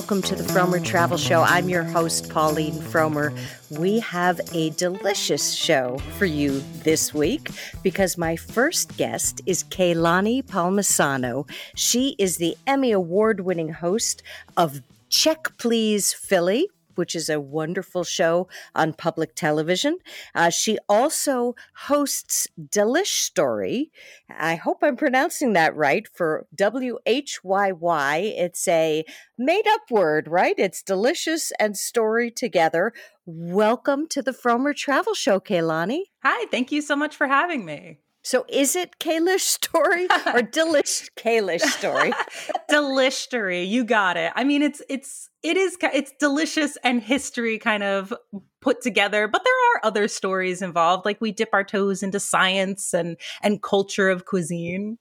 welcome to the Frommer Travel Show. I'm your host, Pauline Frommer. We have a delicious show for you this week because my first guest is Kae Lani Palmisano. She is the Emmy Award winning host of Check Please Philly, which is a wonderful show on public television. Uh, she also hosts Delishtory. I hope I'm pronouncing that right for W H Y Y. It's a made up word, right? It's delicious and story together. Welcome to the Frommer Travel Show, Kae Lani. Hi, thank you so much for having me. So is it Kalish story or Delish Kalish story? Delish story, you got it. I mean, it's it's it is it's delicious and history kind of put together, but there are other stories involved. Like we dip our toes into science and and culture of cuisine.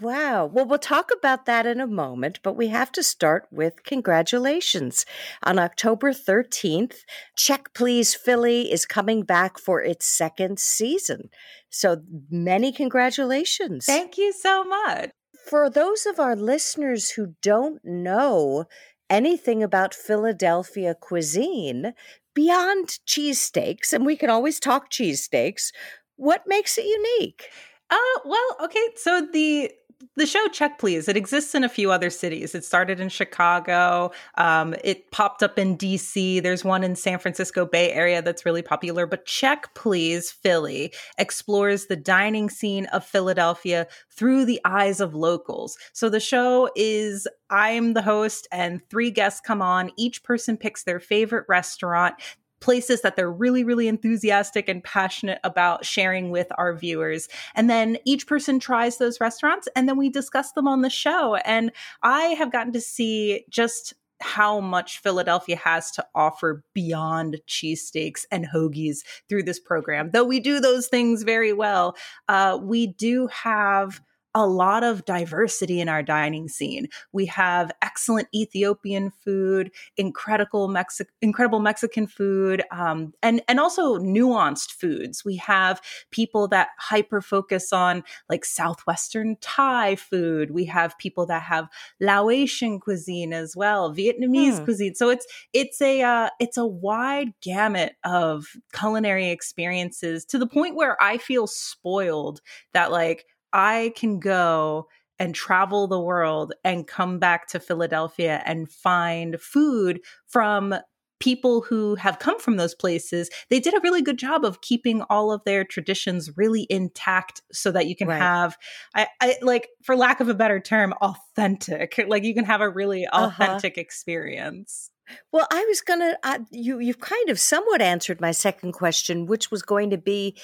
Wow. Well, we'll talk about that in a moment, but we have to start with congratulations. On October 13th, Check Please Philly is coming back for its second season. So many congratulations. Thank you so much. For those of our listeners who don't know anything about Philadelphia cuisine, beyond cheesesteaks, and we can always talk cheesesteaks, what makes it unique? Uh, well, okay. So the the show Check Please, it exists in a few other cities. It started in Chicago. Um, it popped up in DC. There's one in San Francisco Bay Area that's really popular. But Check Please Philly explores the dining scene of Philadelphia through the eyes of locals. So the show is I'm the host, and three guests come on. Each person picks their favorite restaurant places that they're really, really enthusiastic and passionate about sharing with our viewers. And then each person tries those restaurants and then we discuss them on the show. And I have gotten to see just how much Philadelphia has to offer beyond cheesesteaks and hoagies through this program. Though we do those things very well, uh, we do have a lot of diversity in our dining scene. We have excellent Ethiopian food, incredible Mexi- incredible Mexican food, um, and and also nuanced foods. We have people that hyper focus on like southwestern Thai food. We have people that have Laotian cuisine as well, Vietnamese hmm. cuisine. So it's it's a uh, it's a wide gamut of culinary experiences to the point where I feel spoiled that like I can go and travel the world and come back to Philadelphia and find food from people who have come from those places, they did a really good job of keeping all of their traditions really intact so that you can right. have I, I, like for lack of a better term authentic like you can have a really uh-huh. authentic uh-huh. experience well i was gonna uh, you you've kind of somewhat answered my second question which was going to be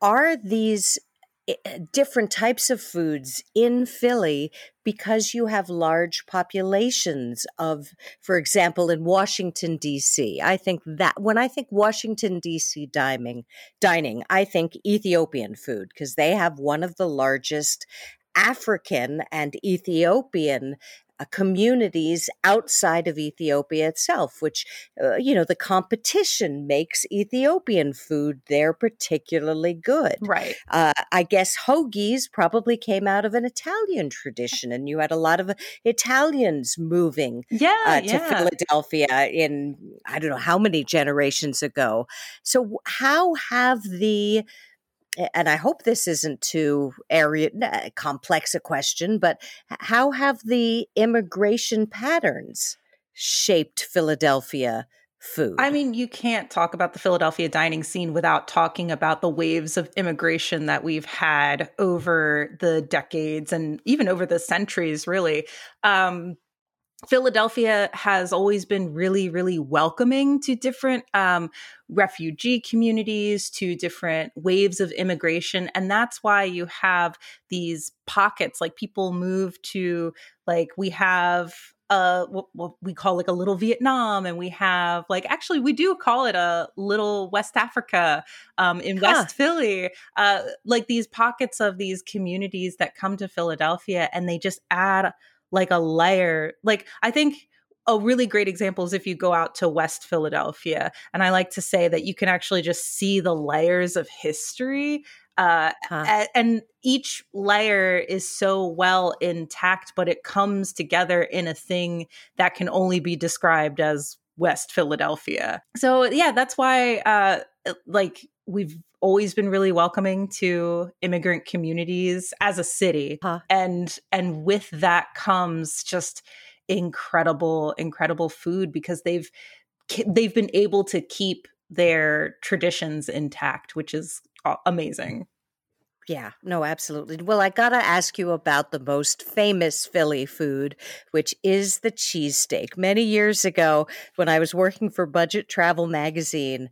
are these Eh, different types of foods in Philly because you have large populations of, for example, in Washington, D.C. I think that when I think Washington, D.C. dining, dining, I think Ethiopian food because they have one of the largest African and Ethiopian communities outside of Ethiopia itself, which, uh, you know, the competition makes Ethiopian food there particularly good. Right. Uh, I guess hoagies probably came out of an Italian tradition, and you had a lot of Italians moving yeah, uh, to yeah. Philadelphia in, I don't know how many generations ago. So, how have the and I hope this isn't too area complex a question, but how have the immigration patterns shaped Philadelphia food? I mean, you can't talk about the Philadelphia dining scene without talking about the waves of immigration that we've had over the decades and even over the centuries, really. Um, Philadelphia has always been really, really welcoming to different um, refugee communities, to different waves of immigration. And that's why you have these pockets, like people move to, like, we have uh what, what, we call like a little Vietnam and we have like actually we do call it a little West Africa um in huh. West Philly uh like these pockets of these communities that come to Philadelphia and they just add like a layer. Like I think a really great example is if you go out to West Philadelphia. And I like to say that you can actually just see the layers of history Uh, huh. And each layer is so well intact, but it comes together in a thing that can only be described as West Philadelphia. So yeah, that's why uh Uh, like we've always been really welcoming to immigrant communities as a city. Huh. And and with that comes just incredible incredible food because they've they've been able to keep their traditions intact, which is amazing. Yeah, no, absolutely. Well, I got to ask you about the most famous Philly food, which is the cheesesteak. Many years ago, when I was working for Budget Travel Magazine,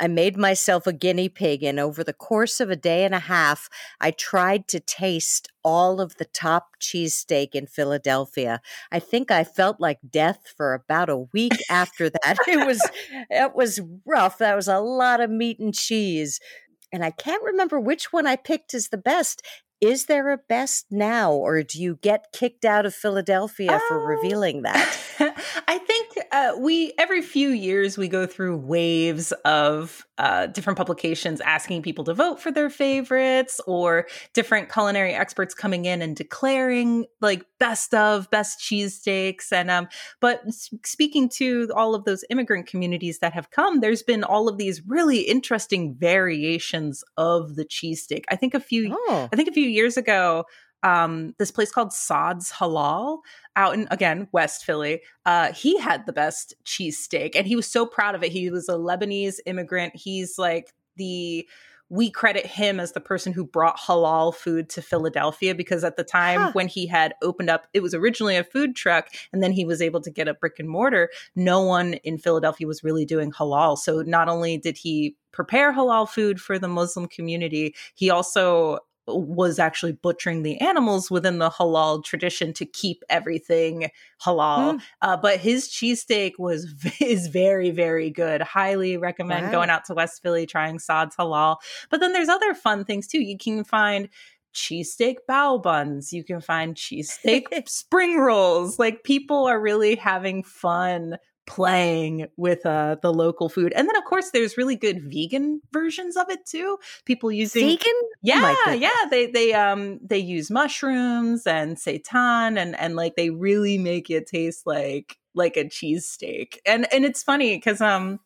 I made myself a guinea pig, and over the course of a day and a half, I tried to taste all of the top cheesesteak in Philadelphia. I think I felt like death for about a week after that. It was it was rough. That was a lot of meat and cheese and I can't remember which one I picked as the best. Is there a best now, or do you get kicked out of Philadelphia uh, for revealing that? I uh, we every few years we go through waves of uh, different publications asking people to vote for their favorites, or different culinary experts coming in and declaring like best of best cheesesteaks. And um, but speaking to all of those immigrant communities that have come, there's been all of these really interesting variations of the cheesesteak. I think a few, oh. I think a few years ago, um, this place called Saad's Halal out in again West Philly. Uh, he had the best cheesesteak, and he was so proud of it. He was a Lebanese immigrant. He's like the we credit him as the person who brought halal food to Philadelphia because at the time huh. when he had opened up, it was originally a food truck and then he was able to get a brick and mortar. No one in Philadelphia was really doing halal. So not only did he prepare halal food for the Muslim community, he also was actually butchering the animals within the halal tradition to keep everything halal. Mm. Uh, but his cheesesteak was is very very good. Highly recommend wow. going out to West Philly trying Saad's halal. But then there's other fun things too. You can find cheesesteak bao buns. You can find cheesesteak spring rolls. Like people are really having fun playing with uh, the local food. And then of course there's really good vegan versions of it too. People using vegan? Oh yeah, oh yeah. They they um they use mushrooms and seitan and and like they really make it taste like like a cheesesteak. And and it's funny because um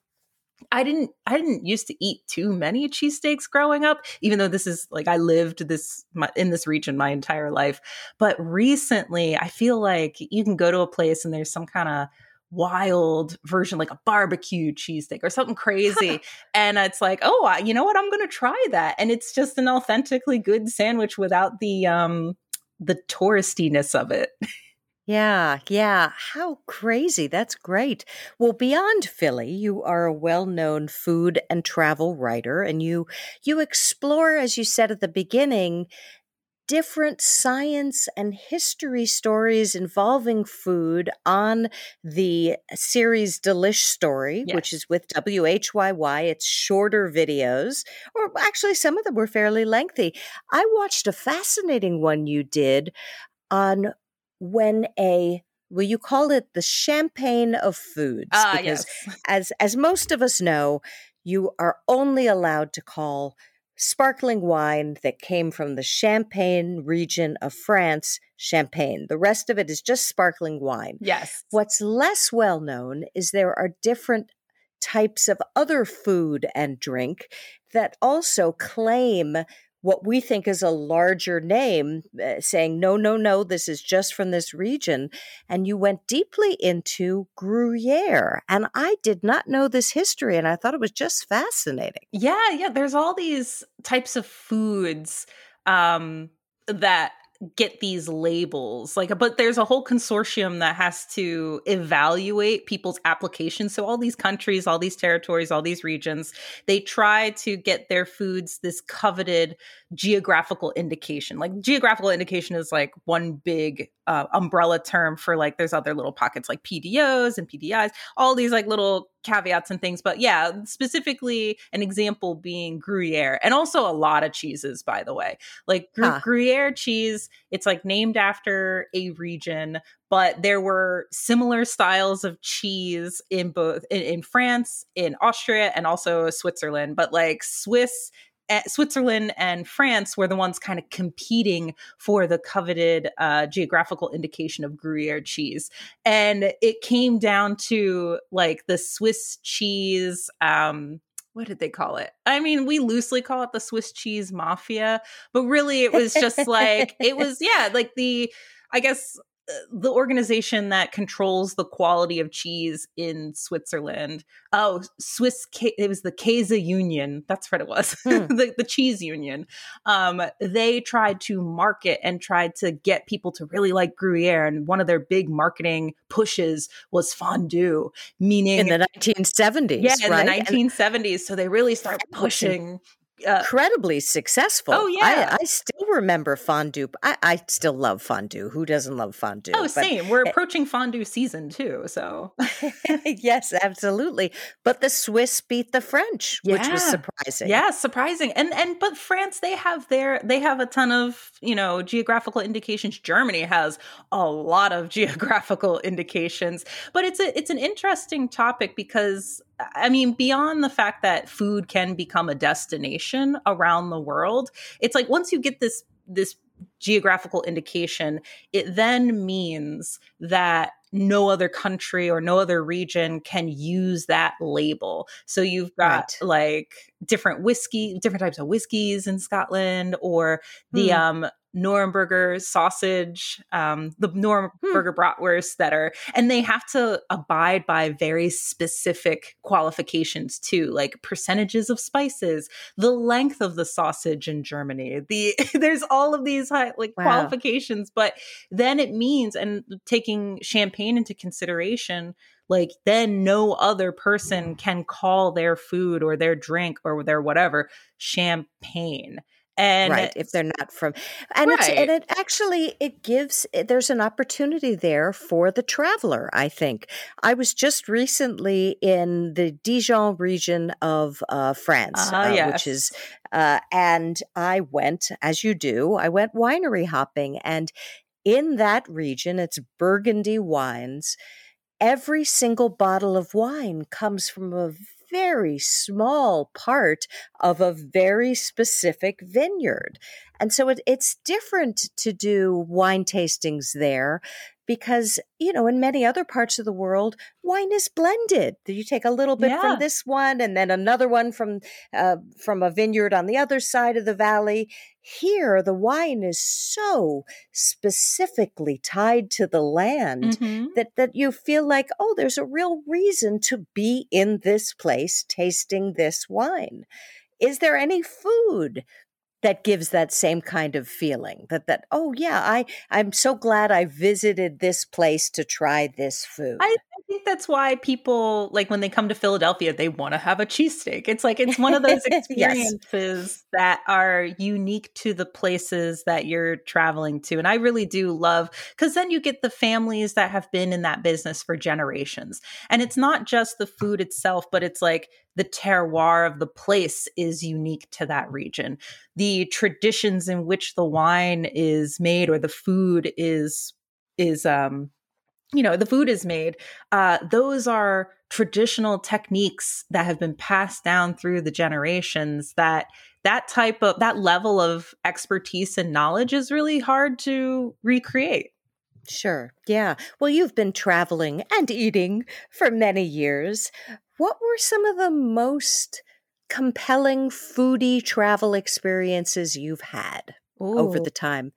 I didn't I didn't used to eat too many cheesesteaks growing up, even though this is like I lived this in this region my entire life. But recently, I feel like you can go to a place and there's some kind of wild version, like a barbecue cheesesteak or something crazy. and it's like, oh, you know what? I'm going to try that. And it's just an authentically good sandwich without the um the touristiness of it. Yeah, yeah. How crazy. That's great. Well, beyond Philly, you are a well-known food and travel writer and you you explore as you said at the beginning different science and history stories involving food on the series Delishtory, yes. which is with WHYY. It's shorter videos, or actually, some of them were fairly lengthy. I watched a fascinating one you did on when a well, you call it the champagne of foods uh, because, yes. as as most of us know, you are only allowed to call sparkling wine that came from the Champagne region of France, Champagne. The rest of it is just sparkling wine. Yes. What's less well known is there are different types of other food and drink that also claim what we think is a larger name, uh, saying, no, no, no, this is just from this region. And you went deeply into Gruyere. And I did not know this history, and I thought it was just fascinating. Yeah, yeah. There's all these types of foods um, that get these labels like but there's a whole consortium that has to evaluate people's applications. So all these countries all these territories all these regions they try to get their foods this coveted geographical indication. Like geographical indication is like one big uh, umbrella term for like there's other little pockets like pdos and pdis all these like little caveats and things but yeah specifically an example being gruyere and also a lot of cheeses by the way like huh. gruyere cheese it's like named after a region but there were similar styles of cheese in both in, in france in austria and also switzerland but like swiss Switzerland and France were the ones kind of competing for the coveted uh, geographical indication of Gruyere cheese. And it came down to like the Swiss cheese. Um, what did they call it? I mean, we loosely call it the Swiss cheese mafia, but really it was just like, it was, yeah, like the, I guess the organization that controls the quality of cheese in Switzerland. Oh, Swiss. It was the Käse Union. That's what it was. Hmm. the, the cheese union. Um, they tried to market and tried to get people to really like Gruyere, and one of their big marketing pushes was fondue, meaning in the 1970s. Yeah, in right? the 1970s. And so they really started pushing uh, incredibly successful. Oh yeah, I, I still remember fondue. I, I, still love fondue. Who doesn't love fondue? Oh, but, same. We're eh approaching fondue season too, so yes, absolutely. But the Swiss beat the French, yeah. which was surprising. Yeah, surprising. And and but France, they have their they have a ton of you know geographical indications. Germany has a lot of geographical indications, but it's a it's an interesting topic because I mean, beyond the fact that food can become a destination around the world, it's like once you get this this geographical indication, it then means that no other country or no other region can use that label. So you've got right. like different whiskey, different types of whiskeys in Scotland, or the hmm. um Nuremberger sausage, um, the Nuremberger hmm. bratwurst that are, and they have to abide by very specific qualifications too, like percentages of spices, the length of the sausage in Germany. The there's all of these high, like wow. qualifications, but then it means, and taking champagne into consideration, like then no other person can call their food or their drink or their whatever champagne and right if they're not from and right. it's and it actually it gives there's an opportunity there for the traveler i think i was just recently in the dijon region of uh, france uh, uh, yes. which is uh, and i went as you do i went winery hopping and in that region it's burgundy wines every single bottle of wine comes from a very small part of a very specific vineyard. And so it, it's different to do wine tastings there because, you know, in many other parts of the world, wine is blended. You take a little bit yeah. from this one and then another one from uh, from a vineyard on the other side of the valley. Here, the wine is so specifically tied to the land mm-hmm. that that you feel like, oh, there's a real reason to be in this place tasting this wine. Is there any food that gives that same kind of feeling that that oh yeah i i'm so glad i visited this place to try this food i, think that's why people like when they come to philadelphia they want to have a cheesesteak it's like it's one of those experiences yes. that are unique to the places that you're traveling to and i really do love because then you get the families that have been in that business for generations and it's not just the food itself but it's like the terroir of the place is unique to that region. The traditions in which the wine is made or the food is is um you know the food is made uh those are traditional techniques that have been passed down through the generations that that type of that level of expertise and knowledge is really hard to recreate Sure. Yeah. Well, you've been traveling and eating for many years. What were some of the most compelling foodie travel experiences you've had Ooh. over the time?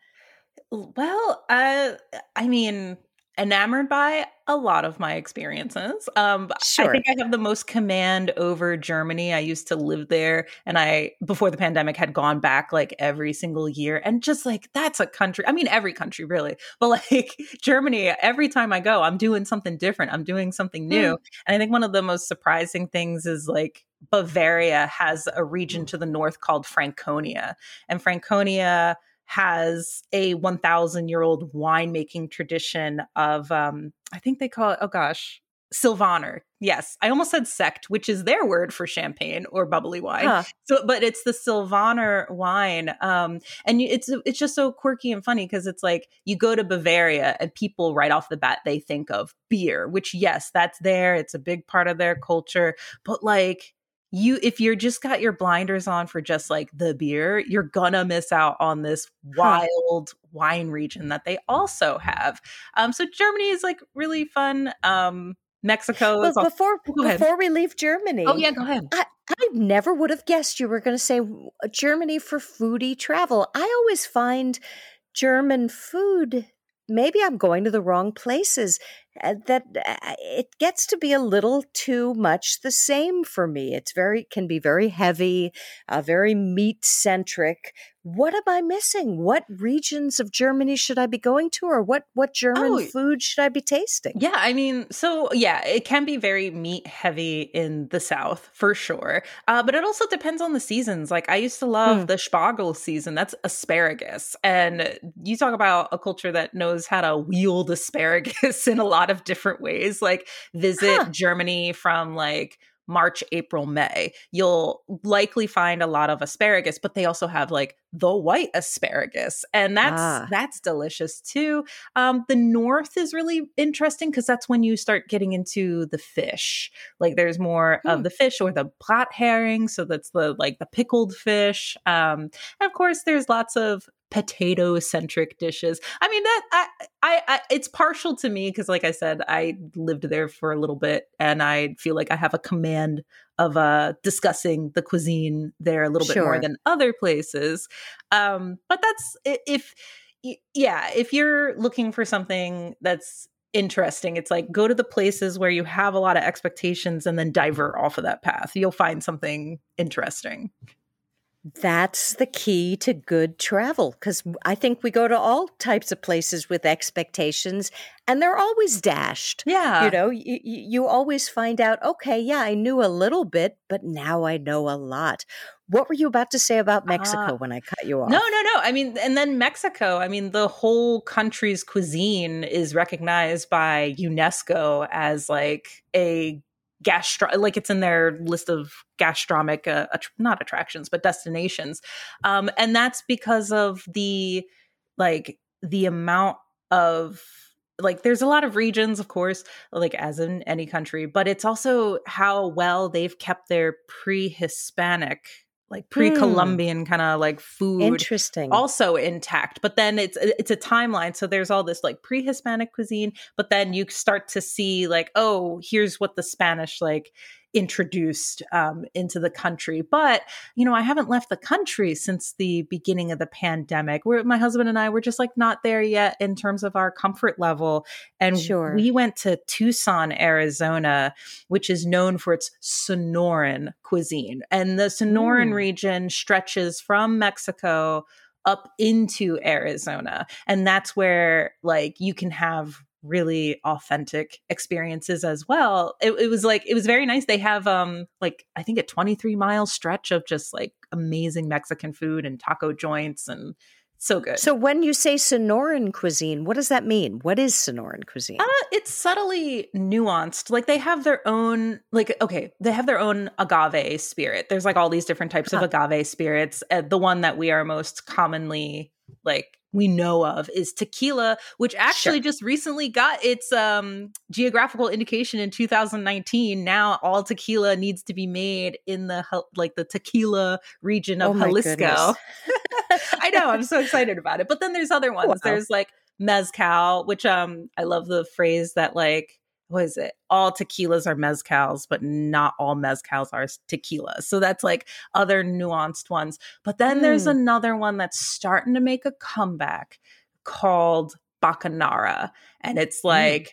Well, uh, I mean, enamored by a lot of my experiences. Um, sure. I think I have the most command over Germany. I used to live there, and I before the pandemic had gone back like every single year, and just like that's a country. I mean, every country really, but like Germany, every time I go, I'm doing something different. I'm doing something new, mm. and I think one of the most surprising things is like Bavaria has a region to the north called Franconia, and Franconia has a 1000 year old winemaking tradition of um i think they call it oh gosh Sylvaner. Yes, I almost said Sekt, which is their word for champagne or bubbly wine. Huh. So, but it's the Sylvaner wine, um, and it's it's just so quirky and funny because it's like you go to Bavaria and people right off the bat they think of beer, which yes, that's there. It's a big part of their culture, but like you if you're just got your blinders on for just like the beer, you're gonna miss out on this wild wine region that they also have. Um, so Germany is like really fun. Um, Mexico but before before we leave Germany. Oh yeah, go ahead. I, I never would have guessed you were going to say Germany for foodie travel. I always find German food maybe I'm going to the wrong places. Uh, that uh, it gets to be a little too much the same for me. It's very can be very heavy, uh, very meat centric. What am I missing? What regions of Germany should I be going to, or what what German oh, food should I be tasting? Yeah, I mean, so yeah, it can be very meat heavy in the south for sure, uh, but it also depends on the seasons. Like I used to love mm. the Spargel season. That's asparagus, and you talk about a culture that knows how to wield asparagus in a lot lot of different ways. Like visit huh. Germany from like March, April, May. You'll likely find a lot of asparagus, but they also have like the white asparagus, and that's ah. that's delicious too. Um, the north is really interesting because that's when you start getting into the fish. Like there's more hmm. of the fish or the Brathering, so that's the like the pickled fish. Um, and of course, there's lots of potato centric dishes. I mean that I, I, I it's partial to me because like I said I lived there for a little bit and I feel like I have a command of uh discussing the cuisine there a little sure. bit more than other places. Um but that's if yeah, if you're looking for something that's interesting. It's like go to the places where you have a lot of expectations and then divert off of that path. You'll find something interesting that's the key to good travel because I think we go to all types of places with expectations and they're always dashed. Yeah. You know, you, you always find out, okay, yeah, I knew a little bit, but now I know a lot. What were you about to say about Mexico uh, when I cut you off? No, no, no. I mean, and then Mexico, I mean, the whole country's cuisine is recognized by UNESCO as like a gastro like it's in their list of gastronomic uh, att- not attractions but destinations. Um and that's because of the like the amount of like there's a lot of regions of course like as in any country but it's also how well they've kept their pre-hispanic like pre-columbian mm. kind of like food interesting also intact but then it's it's a timeline so there's all this like pre-hispanic cuisine but then you start to see like oh here's what the spanish like introduced um, into the country. But, you know, I haven't left the country since the beginning of the pandemic. Where my husband and I were just like not there yet in terms of our comfort level. And sure. we went to Tucson, Arizona, which is known for its Sonoran cuisine. And the Sonoran mm. region stretches from Mexico up into Arizona. And that's where like you can have really authentic experiences as well. It, it, was like it was very nice. They have um like I think a 23 mile stretch of just like amazing Mexican food and taco joints and so good. So when you say Sonoran cuisine, what does that mean? What is Sonoran cuisine? Uh, it's subtly nuanced. Like they have their own like okay, they have their own agave spirit. There's like all these different types huh. of agave spirits. Uh, the one that we are most commonly like we know of is tequila, which actually sure. just recently got its um, geographical indication in 2019. Now all tequila needs to be made in the like the tequila region of oh Jalisco. I know, I'm so excited about it. But then there's other ones. Wow. There's like mezcal, which um I love the phrase that like what is it? All tequilas are mezcals, but not all mezcals are tequila. So that's like other nuanced ones. But then mm. there's another one that's starting to make a comeback called Bacanora. And it's hmm. like mm.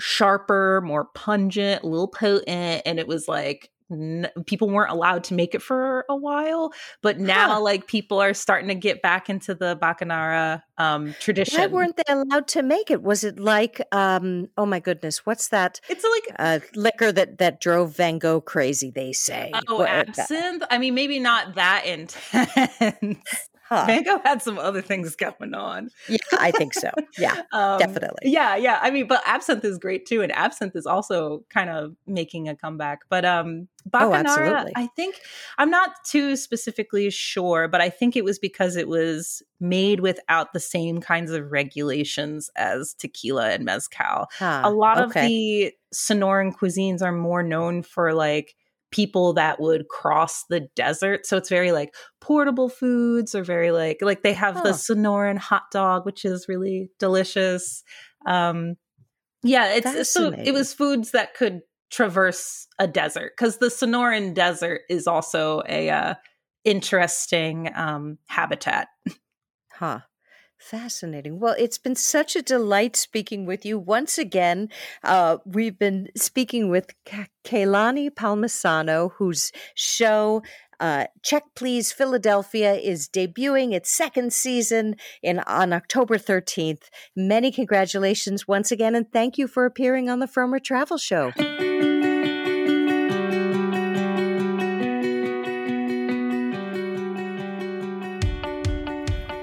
sharper, more pungent, a little potent. And it was like n- people weren't allowed to make it for a while, but now huh. like people are starting to get back into the bacanora um, tradition. Why weren't they allowed to make it? Was it like um, oh my goodness, what's that? It's like uh, liquor that that drove Van Gogh crazy. They say. Oh, what, absinthe. I mean, maybe not that intense. Huh. Van Gogh had some other things going on. Yeah, I think so. Yeah, um, definitely. Yeah, yeah. I mean, but absinthe is great too, and absinthe is also kind of making a comeback. But um, Bacanora, oh, I think I'm not too specifically sure, but I think it was because it was made without the same kinds of regulations as tequila and mezcal. Huh, a lot okay. of the Sonoran cuisines are more known for like people that would cross the desert. So it's very like portable foods or very like like they have the Sonoran hot dog, which is really delicious. Um, yeah, it's so it was foods that could traverse a desert because the Sonoran Desert is also a uh, interesting um, habitat. Huh. Fascinating. Well, it's been such a delight speaking with you once again. Uh, we've been speaking with K- Kae Lani Palmisano, whose show uh, Check Please Philadelphia is debuting its second season in on October 13th. Many congratulations once again, and thank you for appearing on the Frommer Travel Show.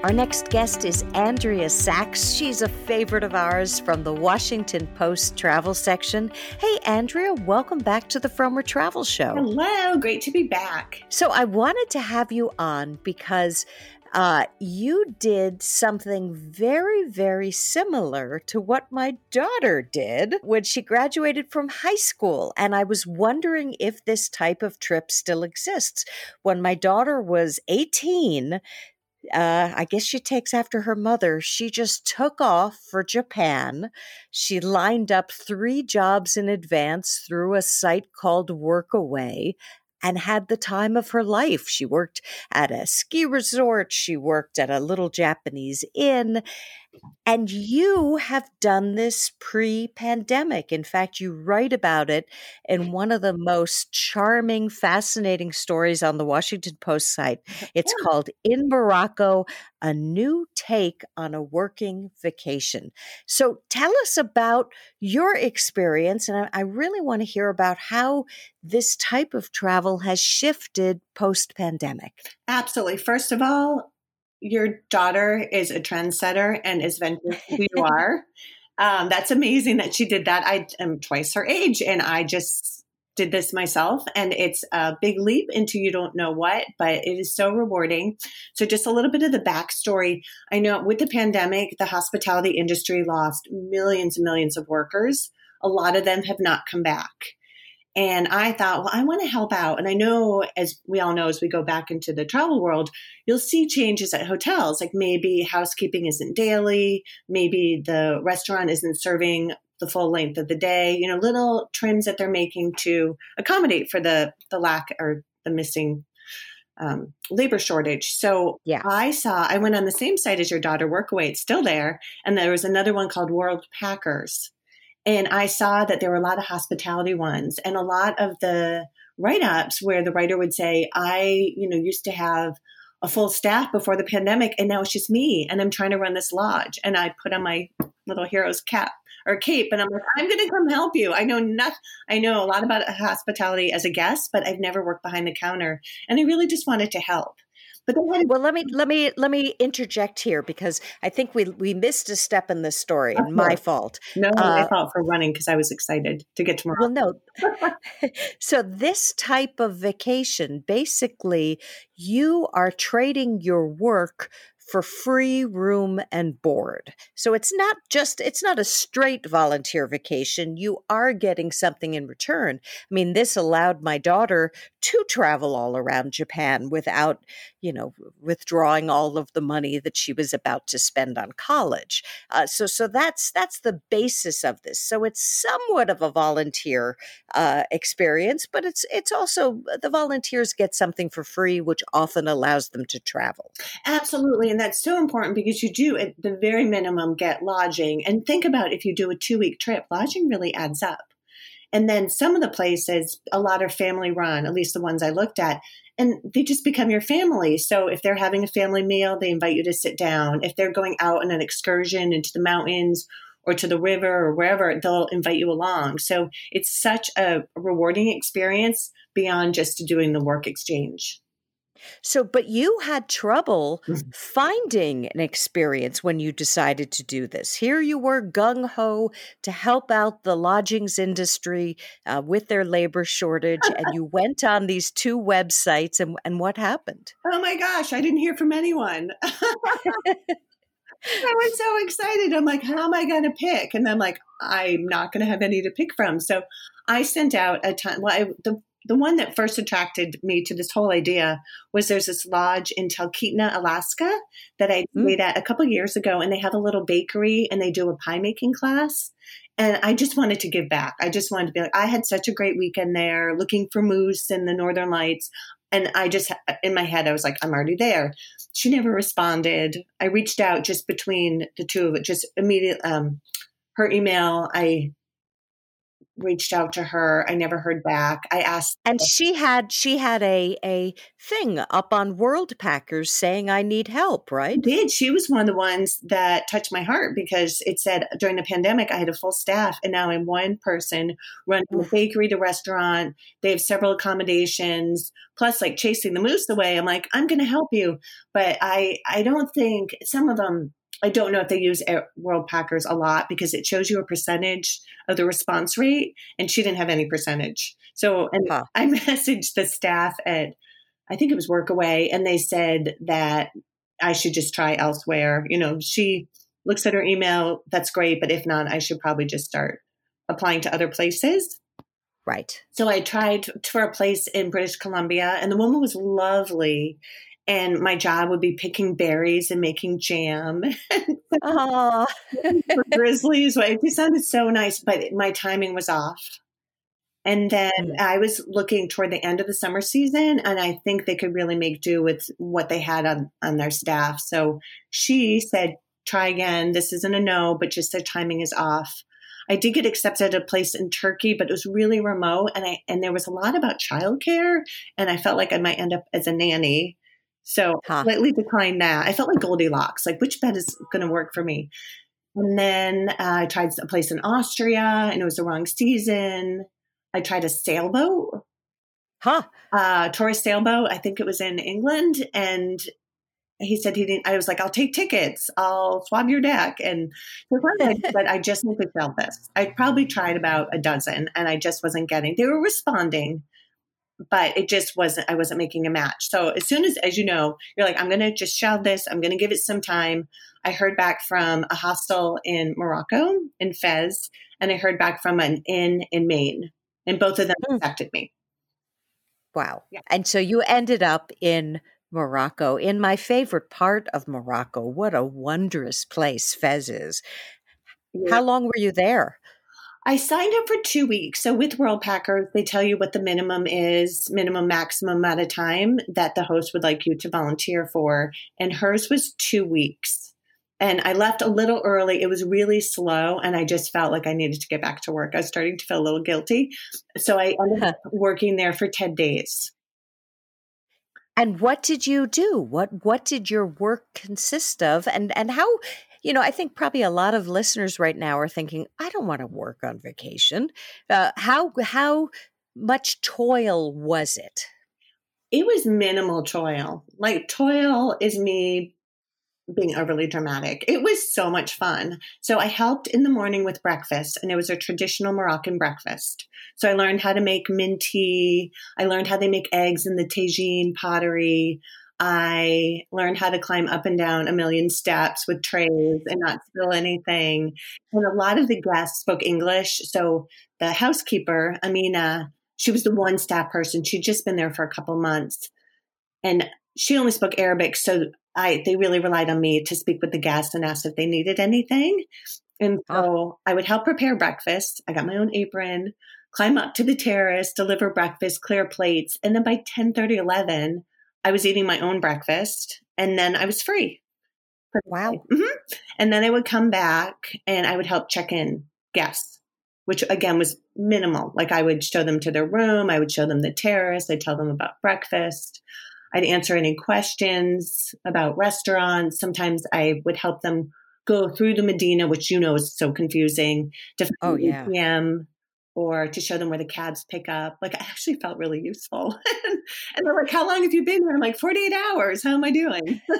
Our next guest is Andrea Sachs. She's a favorite of ours from the Washington Post travel section. Hey, Andrea, welcome back to the Frommer Travel Show. Hello, great to be back. So, I wanted to have you on because uh, you did something very, very similar to what my daughter did when she graduated from high school. And I was wondering if this type of trip still exists. When my daughter was 18, uh, I guess she takes after her mother. She just took off for Japan. She lined up three jobs in advance through a site called Workaway and had the time of her life. She worked at a ski resort, she worked at a little Japanese inn, and you have done this pre pandemic. In fact, you write about it in one of the most charming, fascinating stories on the Washington Post site. It's yeah. called In Morocco A New Take on a Working Vacation. So tell us about your experience. And I, I really want to hear about how this type of travel has shifted post pandemic. Absolutely. First of all, your daughter is a trendsetter and is venturing who you are. Um, that's amazing that she did that. I am twice her age and I just did this myself and it's a big leap into you don't know what, but it is so rewarding. So just a little bit of the backstory. I know with the pandemic, the hospitality industry lost millions and millions of workers. A lot of them have not come back. And I thought, well, I want to help out. And I know, as we all know, as we go back into the travel world, you'll see changes at hotels. Like maybe housekeeping isn't daily, maybe the restaurant isn't serving the full length of the day, you know, little trims that they're making to accommodate for the, the lack or the missing um, labor shortage. So yeah. I saw, I went on the same site as your daughter, Workaway, it's still there. And there was another one called World Packers. And I saw that there were a lot of hospitality ones and a lot of the write ups where the writer would say, I, you know, used to have a full staff before the pandemic and now it's just me and I'm trying to run this lodge. And I put on my little hero's cap or cape and I'm like, I'm going to come help you. I know not, I know a lot about hospitality as a guest, but I've never worked behind the counter and I really just wanted to help. But well, let me let me let me interject here because I think we we missed a step in this story, and my fault. No, uh, my fault for running because I was excited to get to Morocco. Well, no. so this type of vacation, basically, you are trading your work for free room and board. So it's not just, it's not a straight volunteer vacation. You are getting something in return. I mean, this allowed my daughter to travel all around Japan without, you know, withdrawing all of the money that she was about to spend on college. Uh, so, so that's, that's the basis of this. So it's somewhat of a volunteer uh, experience, but it's, it's also the volunteers get something for free, which often allows them to travel. Absolutely. And that's so important because you do, at the very minimum, get lodging. And think about if you do a two week trip, lodging really adds up. And then some of the places, a lot are family run, at least the ones I looked at, and they just become your family. So if they're having a family meal, they invite you to sit down. If they're going out on an excursion into the mountains or to the river or wherever, they'll invite you along. So it's such a rewarding experience beyond just doing the work exchange. So, but you had trouble mm-hmm. finding an experience when you decided to do this. Here you were gung ho to help out the lodgings industry uh, with their labor shortage, and you went on these two websites, and, and what happened? Oh my gosh, I didn't hear from anyone. I was so excited. I'm like, how am I going to pick? And I'm like, I'm not going to have any to pick from. So I sent out a ton. Well, I, the the one that first attracted me to this whole idea was there's this lodge in Talkeetna, Alaska that I mm. stayed at a couple years ago, and they have a little bakery and they do a pie making class. And I just wanted to give back. I just wanted to be like, I had such a great weekend there looking for moose and the northern lights. And I just, in my head, I was like, I'm already there. She never responded. I reached out just between the two of it, just immediately, um, her email. I reached out to her. I never heard back. I asked And she had she had a a thing up on Worldpackers saying I need help, right? did. She was one of the ones that touched my heart because it said during the pandemic I had a full staff and now I'm one person running the bakery to restaurant. They have several accommodations plus like chasing the moose away. I'm like, I'm going to help you. But I I don't think some of them I don't know if they use Worldpackers a lot because it shows you a percentage of the response rate, and she didn't have any percentage. So, and huh. I messaged the staff at, I think it was Workaway, and they said that I should just try elsewhere. You know, she looks at her email, that's great, but if not, I should probably just start applying to other places. Right. So I tried for a place in British Columbia, and the woman was lovely and my job would be picking berries and making jam. Oh, grizzlies. It sounded so nice, but my timing was off. And then mm. I was looking toward the end of the summer season, and I think they could really make do with what they had on, on their staff. So she said, try again. This isn't a no, but just the timing is off. I did get accepted at a place in Turkey, but it was really remote, and I and there was a lot about childcare, and I felt like I might end up as a nanny. So huh. slightly declined that. I felt like Goldilocks, like which bed is going to work for me? And then uh, I tried a place in Austria and it was the wrong season. I tried a sailboat. Huh. Uh, tourist sailboat. I think it was in England. And he said he didn't. I was like, I'll take tickets. I'll swab your deck. And but I just to sell this. I probably tried about a dozen and I just wasn't getting, they were responding, but it just wasn't i wasn't making a match. So as soon as as you know you're like i'm gonna just shelve this. I'm gonna give it some time. I heard back from a hostel in morocco in fez and i heard back from an inn in maine and both of them mm. affected me. Wow. Yeah. and so you ended up in morocco in my favorite part of morocco. What a wondrous place fez is. Yeah. how long were you there I signed up for two weeks. So with Worldpackers, they tell you what the minimum is, minimum maximum amount of time that the host would like you to volunteer for. And hers was two weeks. And I left a little early. It was really slow, and I just felt like I needed to get back to work. I was starting to feel a little guilty. So I ended up working there for 10 days. And what did you do? What what did your work consist of? And and how you know, I think probably a lot of listeners right now are thinking, I don't want to work on vacation. Uh, how how much toil was it? It was minimal toil. Like toil is me being overly dramatic. It was so much fun. So I helped in the morning with breakfast, and it was a traditional Moroccan breakfast. So I learned how to make mint tea. I learned how they make eggs in the tagine pottery. I learned how to climb up and down a million steps with trays and not spill anything. And a lot of the guests spoke English. So the housekeeper, Amina, she was the one staff person. She'd just been there for a couple months. And she only spoke Arabic. So I they really relied on me to speak with the guests and ask if they needed anything. And so. I would help prepare breakfast. I got my own apron, climb up to the terrace, deliver breakfast, clear plates. And then by 10 30, 11, I was eating my own breakfast and then I was free. Wow. Mm-hmm. And then I would come back and I would help check in guests, which again was minimal. Like I would show them to their room, I would show them the terrace, I'd tell them about breakfast. I'd answer any questions about restaurants. Sometimes I would help them go through the Medina, which you know is so confusing, to oh, yeah. museum, or to show them where the cabs pick up. Like I actually felt really useful. and they're like, How long have you been here? I'm like, 48 hours. How am I doing?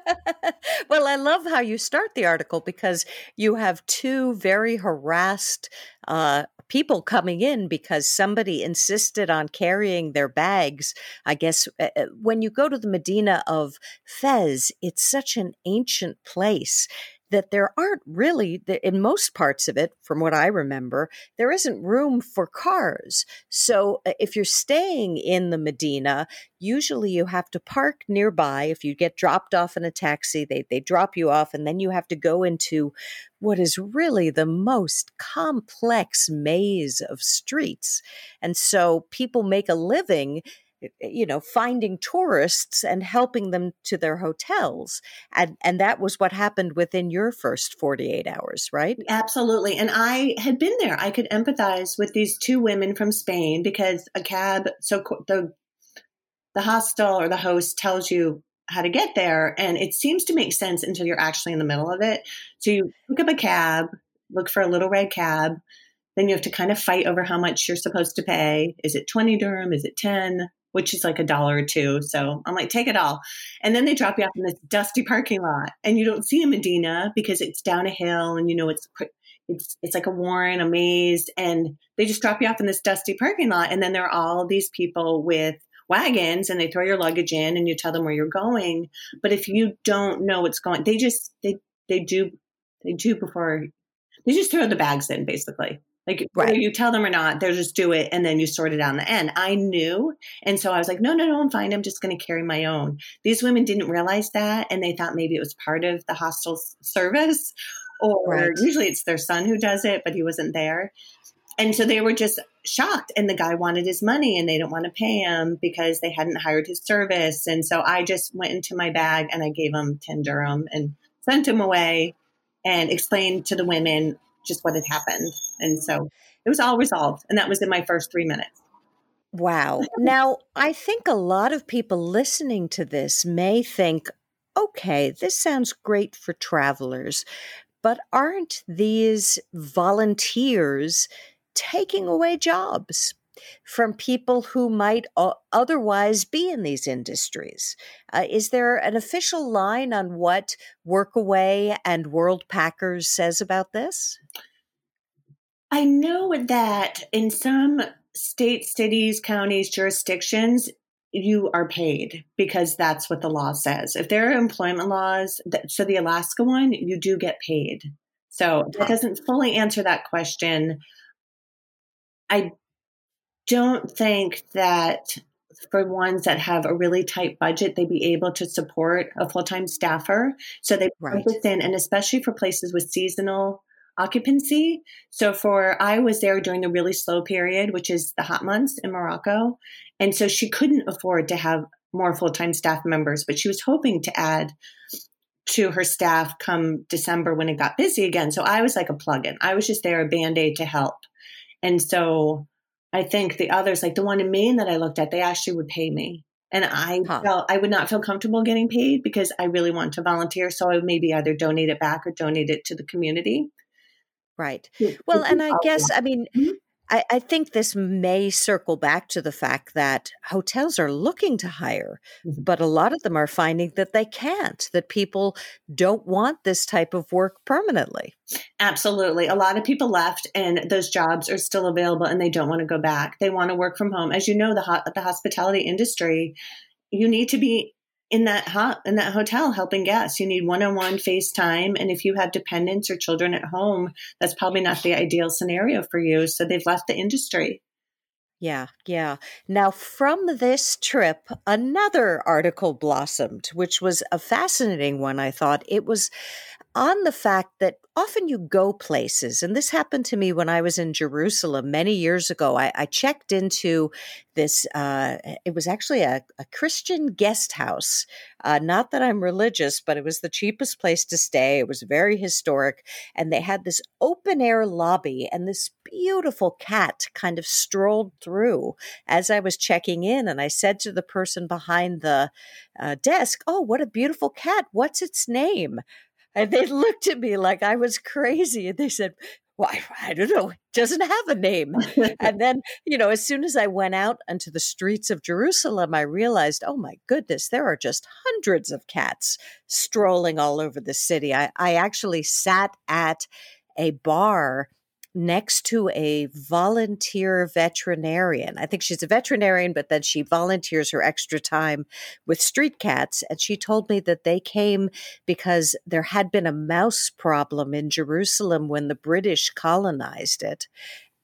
well, I love how you start the article because you have two very harassed uh, people coming in because somebody insisted on carrying their bags. I guess uh, uh when you go to the Medina of Fez, it's such an ancient place that there aren't really, in most parts of it, from what I remember, there isn't room for cars. So uh, if you're staying in the Medina, usually you have to park nearby. If you get dropped off in a taxi, they, they drop you off, and then you have to go into what is really the most complex maze of streets. And so people make a living Eh, eh, you know finding tourists and helping them to their hotels and and that was what happened within your first 48 hours right? Absolutely and i had been there. I could empathize with these two women from spain because a cab so the the hostel or the host tells you how to get there and it seems to make sense until you're actually in the middle of it. So you pick up a cab look for a little red cab then you have to kind of fight over how much you're supposed to pay. Is it 20 dirham? Is it 10 which is like a dollar or two. So I'm like, take it all. And then they drop you off in this dusty parking lot, and you don't see a Medina because it's down a hill, and you know it's it's it's like a warren, a maze, and they just drop you off in this dusty parking lot, and then there are all these people with wagons and they throw your luggage in and you tell them where you're going but if you don't know what's going they just they they do they do before they just throw the bags in basically like right. whether you tell them or not, they'll just do it and then you sort it out in the end. I knew. And so I was like, no, no, no, I'm fine. I'm just going to carry my own. These women didn't realize that and they thought maybe it was part of the hostel service or right. usually it's their son who does it, but he wasn't there. And so they were just shocked. And the guy wanted his money and they didn't want to pay him because they hadn't hired his service. And so I just went into my bag and I gave him 10 dirham and sent him away and explained to the women just what had happened. And so it was all resolved. And that was in my first three minutes. Wow. now, I think a lot of people listening to this may think, okay, this sounds great for travelers, but aren't these volunteers taking away jobs? From people who might otherwise be in these industries. Uh, is there an official line on what Workaway and Worldpackers says about this? I know that in some states, cities, counties, jurisdictions, you are paid because that's what the law says. If there are employment laws, so the Alaska one, you do get paid. So that doesn't fully answer that question. I don't think that for ones that have a really tight budget, they'd be able to support a full time staffer. So they right. put this in, and especially for places with seasonal occupancy. So for I was there during the really slow period, which is the hot months in Morocco, and so she couldn't afford to have more full time staff members, but she was hoping to add to her staff come December when it got busy again. So I was like a plug in. I was just there a band aid to help, and so I think the others, like the one in Maine that I looked at, they actually would pay me. And I huh. felt I would not feel comfortable getting paid because I really want to volunteer. So I would maybe either donate it back or donate it to the community. Right. Well, and I guess, I mean, mm-hmm. I, I, think this may circle back to the fact that hotels are looking to hire, mm-hmm. but a lot of them are finding that they can't, that people don't want this type of work permanently. Absolutely. A lot of people left and those jobs are still available and they don't want to go back. They want to work from home. As you know, the, ho- the hospitality industry, you need to be in that hot in that hotel helping guests. You need one-on-one FaceTime, and if you have dependents or children at home, that's probably not the ideal scenario for you. So they've left the industry. Yeah, yeah. Now, from this trip, another article blossomed, which was a fascinating one, I thought. It was on the fact that often you go places, and this happened to me when I was in Jerusalem many years ago. I, I checked into this, uh, it was actually a, a Christian guest house. Uh, not that I'm religious, but it was the cheapest place to stay. It was very historic. And they had this open air lobby, and this beautiful cat kind of strolled through as I was checking in. And I said to the person behind the uh, desk, Oh, what a beautiful cat. What's its name? And they looked at me like I was crazy. And they said, well, I, I don't know, it doesn't have a name. and then, you know, as soon as I went out onto the streets of Jerusalem, I realized, oh my goodness, there are just hundreds of cats strolling all over the city. I, I actually sat at a bar next to a volunteer veterinarian. I think she's a veterinarian, but then she volunteers her extra time with street cats. And she told me that they came because there had been a mouse problem in Jerusalem when the British colonized it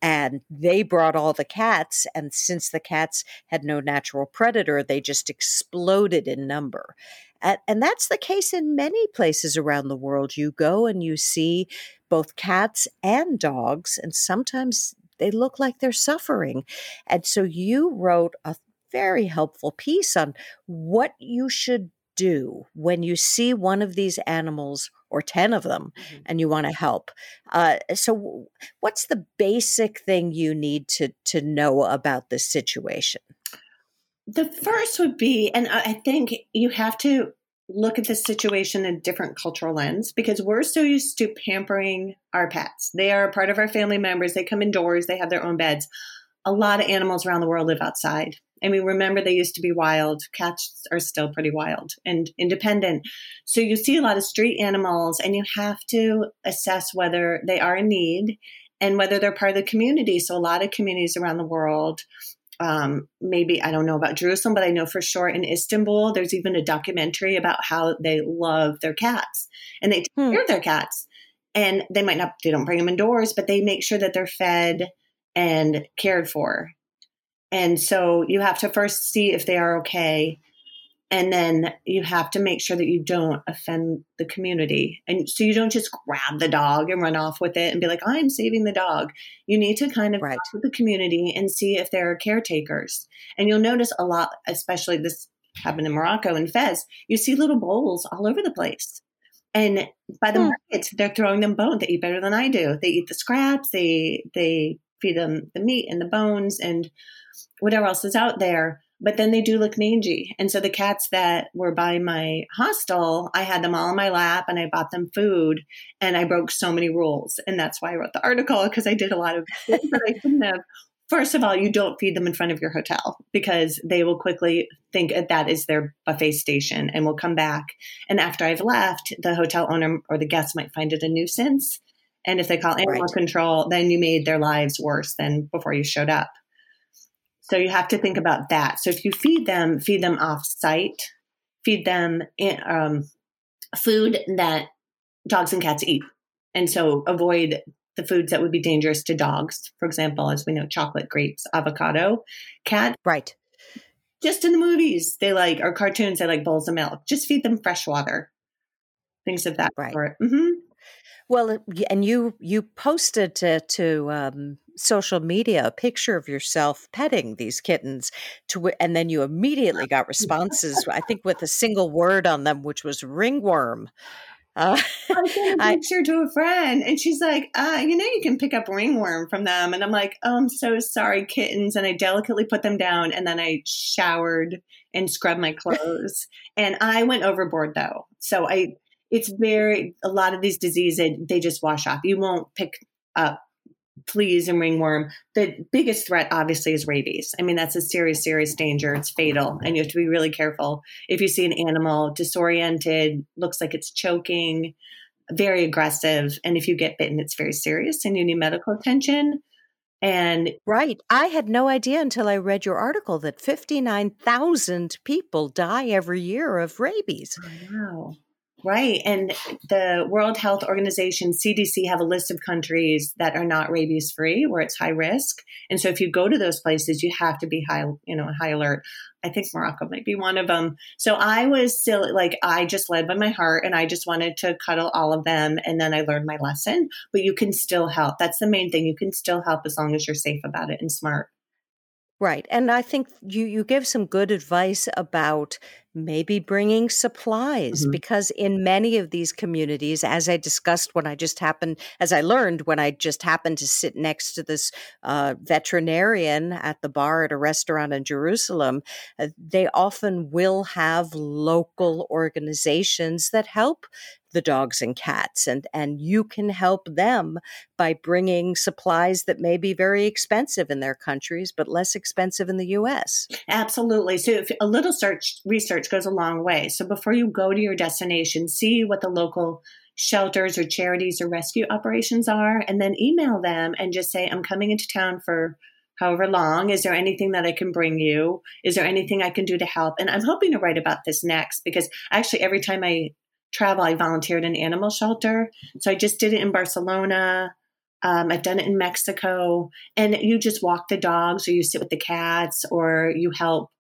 and they brought all the cats and since the cats had no natural predator they just exploded in number and, and, that's the case in many places around the world. You go and you see both cats and dogs and sometimes they look like they're suffering. And so you wrote a very helpful piece on what you should do when you see one of these animals or 10 of them mm-hmm. and you want to help. Uh, so what's the basic thing you need to to know about this situation the first would be and i think you have to look at the situation in a different cultural lens because we're so used to pampering our pets they are a part of our family members they come indoors they have their own beds a lot of animals around the world live outside I mean, remember they used to be wild. Cats are still pretty wild and independent. So you see a lot of street animals, and you have to assess whether they are in need and whether they're part of the community. So a lot of communities around the world, um, maybe I don't know about Jerusalem, but I know for sure in Istanbul, there's even a documentary about how they love their cats and they take hmm. care of their cats. And they might not, they don't bring them indoors, but they make sure that they're fed and cared for and so you have to first see if they are okay. And then you have to make sure that you don't offend the community. And so you don't just grab the dog and run off with it and be like, I'm saving the dog. You need to kind of right. talk to the community and see if there are caretakers. And you'll notice a lot, especially this happened in Morocco and Fez, you see little bowls all over the place. And by the hmm. market, they're throwing them bones. They eat better than I do. They eat the scraps. They they feed them the meat and the bones. And whatever else is out there. But then they do look mangy. And so the cats that were by my hostel, I had them all in my lap and I bought them food and I broke so many rules. And that's why I wrote the article because I did a lot of things that I shouldn't have. First of all, you don't feed them in front of your hotel because they will quickly think that is their buffet station and will come back. And after I've left, the hotel owner or the guest might find it a nuisance. And if they call animal right. control, then you made their lives worse than before you showed up. So you have to think about that. So if you feed them, feed them off site, feed them in, um, food that dogs and cats eat. And so avoid the foods that would be dangerous to dogs. For example, as we know, chocolate, grapes, avocado, cat. Right. Just in the movies, they like, or cartoons, they like bowls of milk. Just feed them fresh water, things of that right. sort. Mm-hmm. Well, and you you posted to, to um, social media a picture of yourself petting these kittens, to and then you immediately got responses. I think with a single word on them, which was ringworm. Uh, I sent a picture I, to a friend, and she's like, uh, "You know, you can pick up ringworm from them." And I'm like, "Oh, I'm so sorry, kittens." And I delicately put them down, and then I showered and scrubbed my clothes. and I went overboard though, so I it's very a lot of these diseases they just wash off. You won't pick up fleas and ringworm. The biggest threat obviously is rabies. I mean that's a serious serious danger. It's fatal and you have to be really careful. If you see an animal disoriented, looks like it's choking, very aggressive and if you get bitten it's very serious and you need medical attention. And right, I had no idea until I read your article that 59,000 people die every year of rabies. Wow. Right. And the World Health Organization, CDC, have a list of countries that are not rabies free, where it's high risk. And so if you go to those places, you have to be high, you know, high alert. I think Morocco might be one of them. So I was still like, I just led by my heart and I just wanted to cuddle all of them. And then I learned my lesson. But you can still help. That's the main thing. You can still help as long as you're safe about it and smart. Right. And I think you, you give some good advice about maybe bringing supplies mm-hmm. because in many of these communities, as I discussed when I just happened, as I learned when I just happened to sit next to this uh, veterinarian at the bar at a restaurant in Jerusalem, uh, they often will have local organizations that help the dogs and cats and and you can help them by bringing supplies that may be very expensive in their countries but less expensive in the US. Absolutely. So if a little search research goes a long way. So before you go to your destination, see what the local shelters or charities or rescue operations are and then email them and just say I'm coming into town for however long. Is there anything that I can bring you? Is there anything I can do to help? And I'm hoping to write about this next because actually every time I travel, I volunteered in animal shelter. So I just did it in Barcelona. Um, I've done it in Mexico. And you just walk the dogs or you sit with the cats or you help.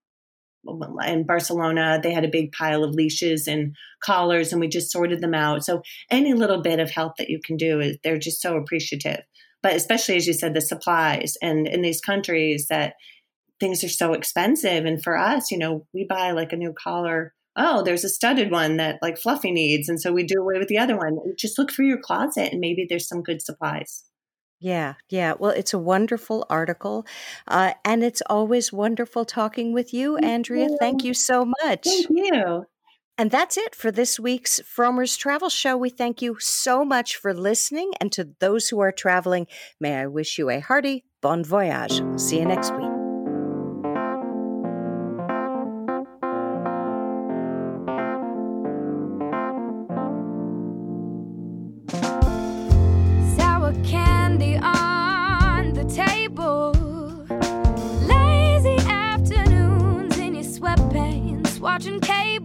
In Barcelona, they had a big pile of leashes and collars, and we just sorted them out. So, any little bit of help that you can do, they're just so appreciative. But especially, as you said, the supplies and in these countries that things are so expensive. And for us, you know, we buy like a new collar oh, there's a studded one that like Fluffy needs. And so we do away with the other one. Just look through your closet and maybe there's some good supplies. Yeah, yeah. Well, it's a wonderful article. Uh, and it's always wonderful talking with you, Andrea. Thank you so much. Thank you. And that's it for this week's Frommer's Travel Show. We thank you so much for listening. And to those who are traveling, may I wish you a hearty bon voyage. See you next week. Watching cable.